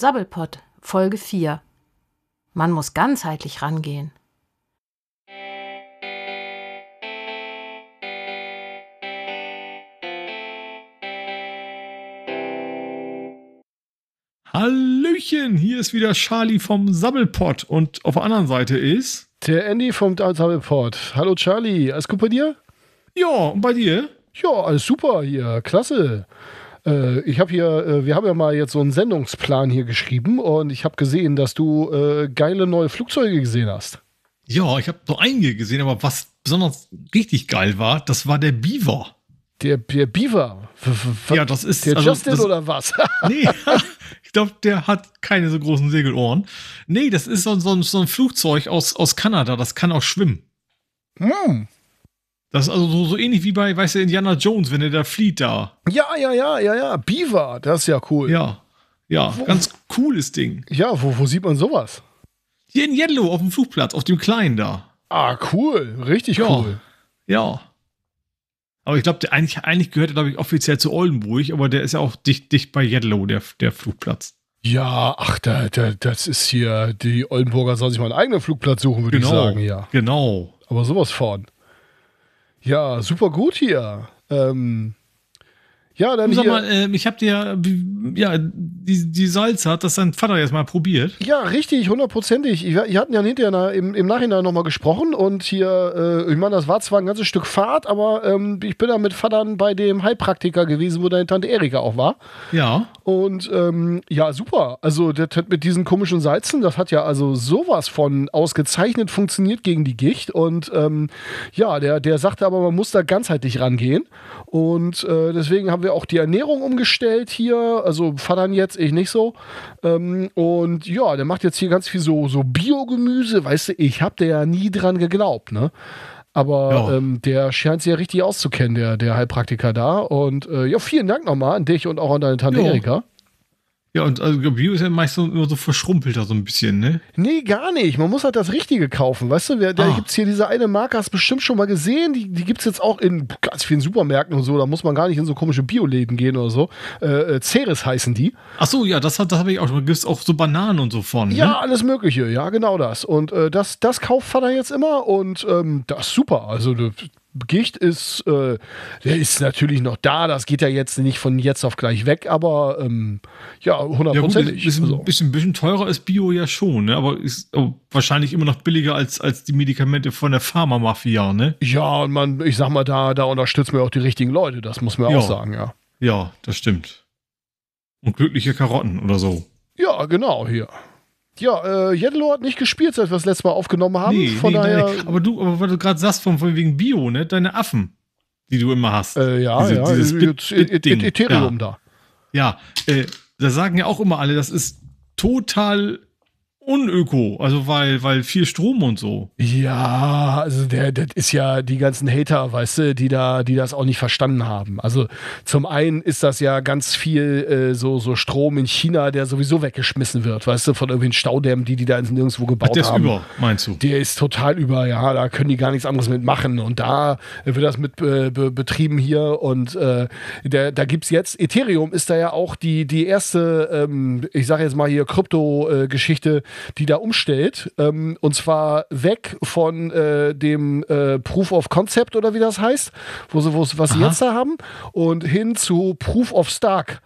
Sabbelpott, Folge 4. Man muss ganzheitlich rangehen. Hallöchen, hier ist wieder Charlie vom Sabbelpott und auf der anderen Seite ist. Der Andy vom Sabbelpott. Hallo Charlie, alles gut bei dir? Ja, und bei dir? Ja, alles super hier, klasse. Äh, ich habe hier, äh, wir haben ja mal jetzt so einen Sendungsplan hier geschrieben und ich habe gesehen, dass du äh, geile neue Flugzeuge gesehen hast. Ja, ich habe so einige gesehen, aber was besonders richtig geil war, das war der Beaver. Der, der Beaver? Ja, das ist. Der also, Justin das, oder was? nee, ich glaube, der hat keine so großen Segelohren. Nee, das ist so, so, so ein Flugzeug aus, aus Kanada, das kann auch schwimmen. Hm. Das ist also so, so ähnlich wie bei, weißt du, Indiana Jones, wenn er da flieht da. Ja, ja, ja, ja, ja. Beaver, das ist ja cool. Ja. Ja, wo, ganz cooles Ding. Ja, wo, wo sieht man sowas? Hier in Yellow auf dem Flugplatz, auf dem kleinen da. Ah, cool. Richtig ja. cool. Ja. Aber ich glaube, eigentlich, eigentlich gehört er, glaube ich, offiziell zu Oldenburg, aber der ist ja auch dicht, dicht bei Yellow, der, der Flugplatz. Ja, ach, da, da, das ist hier, die Oldenburger sollen sich mal einen eigenen Flugplatz suchen, würde genau, ich sagen, ja. Genau. Aber sowas von. Ja, super gut hier. Ähm, ja, dann Sag hier. mal, äh, ich habe dir ja die, die Salze hat das dein Vater jetzt mal probiert. Ja, richtig, hundertprozentig. Wir hatten ja hinterher im, im Nachhinein nochmal gesprochen und hier, äh, ich meine, das war zwar ein ganzes Stück Fahrt, aber ähm, ich bin da mit Vatern bei dem Heilpraktiker gewesen, wo deine Tante Erika auch war. Ja. Und ähm, ja, super. Also das hat mit diesen komischen Salzen, das hat ja also sowas von ausgezeichnet funktioniert gegen die Gicht. Und ähm, ja, der, der sagte aber, man muss da ganzheitlich rangehen. Und äh, deswegen haben wir auch die Ernährung umgestellt hier. Also Vatern jetzt, ich nicht so. Ähm, und ja, der macht jetzt hier ganz viel so, so Biogemüse. Weißt du, ich habe der ja nie dran geglaubt, ne? Aber ja. ähm, der scheint sich ja richtig auszukennen, der, der Heilpraktiker da. Und äh, ja, vielen Dank nochmal an dich und auch an deine Tante Erika. Ja, und also Bio ist ja meistens immer so verschrumpelter so ein bisschen, ne? Nee, gar nicht. Man muss halt das Richtige kaufen. Weißt du, da ah. gibt es hier diese eine Marke, hast du bestimmt schon mal gesehen. Die, die gibt es jetzt auch in ganz vielen Supermärkten und so. Da muss man gar nicht in so komische Bioläden gehen oder so. Äh, äh Ceres heißen die. Ach so, ja, das, das habe ich auch schon. Da gibt es auch so Bananen und so von. Ne? Ja, alles Mögliche. Ja, genau das. Und äh, das, das kauft Vater jetzt immer und ähm, das ist super. Also, Gicht ist, äh, der ist natürlich noch da. Das geht ja jetzt nicht von jetzt auf gleich weg, aber ähm, ja, hundertprozentig. Ja, ein also. bisschen, bisschen, teurer ist Bio ja schon, ne? aber ist wahrscheinlich immer noch billiger als, als die Medikamente von der Pharmamafia, ne? Ja, und man, ich sag mal, da, da unterstützt man auch die richtigen Leute, das muss man ja. auch sagen, ja. Ja, das stimmt. Und glückliche Karotten oder so. Ja, genau, hier. Ja, äh, Yellow hat nicht gespielt, seit wir das letzte Mal aufgenommen haben. Nee, von nee, daher. Aber du, aber weil du gerade sagst, von, von wegen Bio, ne? Deine Affen, die du immer hast. Äh, ja, Diese, ja, dieses Bit, Bit Bit Ethereum ja. da. Ja, äh, da sagen ja auch immer alle, das ist total unöko, also weil, weil viel Strom und so. Ja, also der, das ist ja die ganzen Hater, weißt du, die da, die das auch nicht verstanden haben. Also zum einen ist das ja ganz viel äh, so, so Strom in China, der sowieso weggeschmissen wird, weißt du, von irgendwelchen Staudämmen, die die da nirgendwo gebaut Ach, der haben. Der ist über, meinst du? Der ist total über, ja, da können die gar nichts anderes mitmachen und da wird das mit äh, be betrieben hier und äh, der, da gibt es jetzt, Ethereum ist da ja auch die, die erste, ähm, ich sage jetzt mal hier Krypto-Geschichte, die da umstellt. Ähm, und zwar weg von äh, dem äh, Proof of Concept oder wie das heißt, wo sie, was sie jetzt da haben, und hin zu Proof of Stark.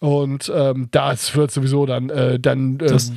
Und ähm, das wird sowieso dann, äh, dann ähm, das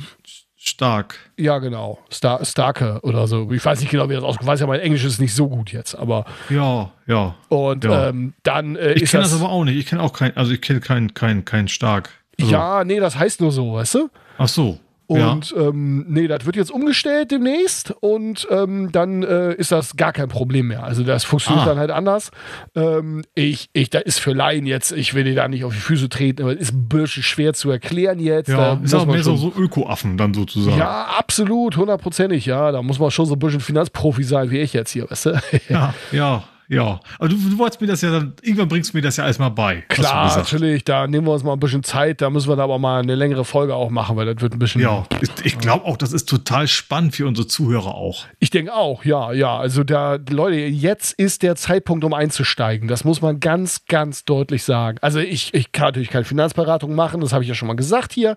stark. Ja, genau. Star Starke oder so. Ich weiß nicht genau, wie das aussieht. Ich weiß ja, mein Englisch ist nicht so gut jetzt, aber. Ja, ja. Und ja. Ähm, dann äh, Ich kenne das, das, aber auch nicht. Ich kenne auch kein, also ich kenne keinen kein, kein Stark. Also. Ja, nee, das heißt nur so, weißt du? Ach so. Und ja. ähm, nee, das wird jetzt umgestellt demnächst und ähm, dann äh, ist das gar kein Problem mehr. Also das funktioniert ah. dann halt anders. Ähm, ich, ich, da ist für Laien jetzt, ich will dir da nicht auf die Füße treten, aber ist ein bisschen schwer zu erklären jetzt. Ja, ist auch mehr so, so Öko-Affen dann sozusagen. Ja, absolut, hundertprozentig, ja. Da muss man schon so ein bisschen Finanzprofi sein wie ich jetzt hier, weißt du? ja, ja, ja. Aber du, du wolltest mir das ja dann, irgendwann bringst du mir das ja erstmal bei. Klar, natürlich, da nehmen wir uns mal ein bisschen Zeit, da müssen wir da aber mal eine längere Folge auch machen, weil das wird ein bisschen. Ja, ich, ich glaube auch, das ist total spannend für unsere Zuhörer auch. Ich denke auch, ja, ja. Also da, Leute, jetzt ist der Zeitpunkt, um einzusteigen. Das muss man ganz, ganz deutlich sagen. Also ich, ich kann natürlich keine Finanzberatung machen, das habe ich ja schon mal gesagt hier.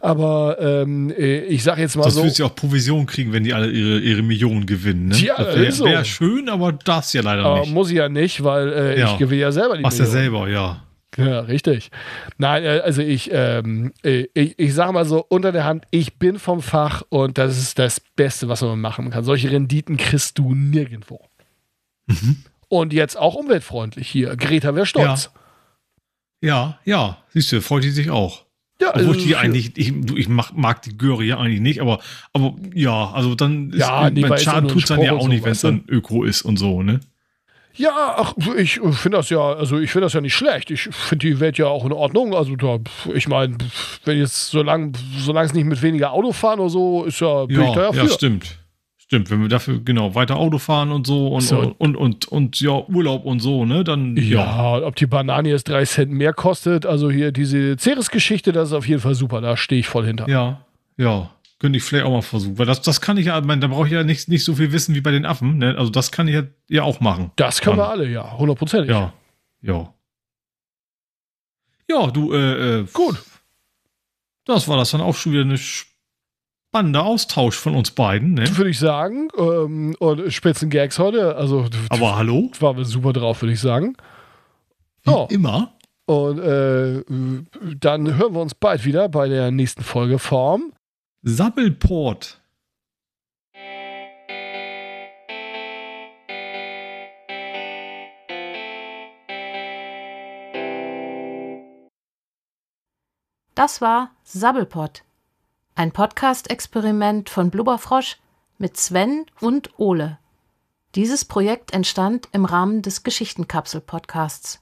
Aber ähm, äh, ich sage jetzt mal das so. Das willst ja auch Provision kriegen, wenn die alle ihre, ihre Millionen gewinnen. Ne? Ja, das wäre so. wär schön, aber das ja leider aber nicht. Muss ich ja nicht, weil äh, Ja. ich gewinne ja selber die Machst ja Millionen. selber, ja. Ja, richtig. Nein, äh, also ich, ähm, äh, ich, ich sage mal so unter der Hand, ich bin vom Fach und das ist das Beste, was man machen kann. Solche Renditen kriegst du nirgendwo. Mhm. Und jetzt auch umweltfreundlich hier. Greta wäre stolz. Ja, ja. Siehst du, freut die sich auch. Ja, Obwohl also ich die für- eigentlich, ich, ich mag, mag die Göre ja eigentlich nicht, aber, aber ja, also dann ist, Ja, nee, es ja Schaden tut dann ja auch nicht, wenn es dann Öko ist und so, ne? Ja, ach, ich finde das ja, also ich finde das ja nicht schlecht. Ich finde die Welt ja auch in Ordnung. Also da, ich meine, wenn jetzt, solange solange es nicht mit weniger Auto fahren oder so, ist ja, bin ich da Ja, ja ja, stimmt. Stimmt, wenn wir dafür genau weiter Auto fahren und so und, So. und, und, und, und ja, Urlaub und so, ne? Dann ja. Ja, ob die Banane jetzt drei Cent mehr kostet, also hier diese Ceres-Geschichte, das ist auf jeden Fall super, da stehe ich voll hinter. Ja, ja. Könnte ich vielleicht auch mal versuchen. Weil das, das kann ich ja, ich meine, da brauche ich ja nicht, nicht so viel wissen wie bei den Affen, ne? Also das kann ich ja, ja auch machen. Das können wir Dann. alle, ja, hundertprozentig. Ja. Ja. Ja, du, äh, äh, Gut. Das war das dann auch schon wieder eine spannender Austausch von uns beiden, ne? Würde ich sagen. Ähm, und Spitzen Gags heute, also Aber hallo? waren wir super drauf, würde ich sagen. Wie Ja. immer. Und äh, dann hören wir uns bald wieder bei der nächsten Folge vom Sabbelport. Das war Sabbelpott, ein Podcast-Experiment von Blubberfrosch mit Sven und Ole. Dieses Projekt entstand im Rahmen des Geschichtenkapsel-Podcasts.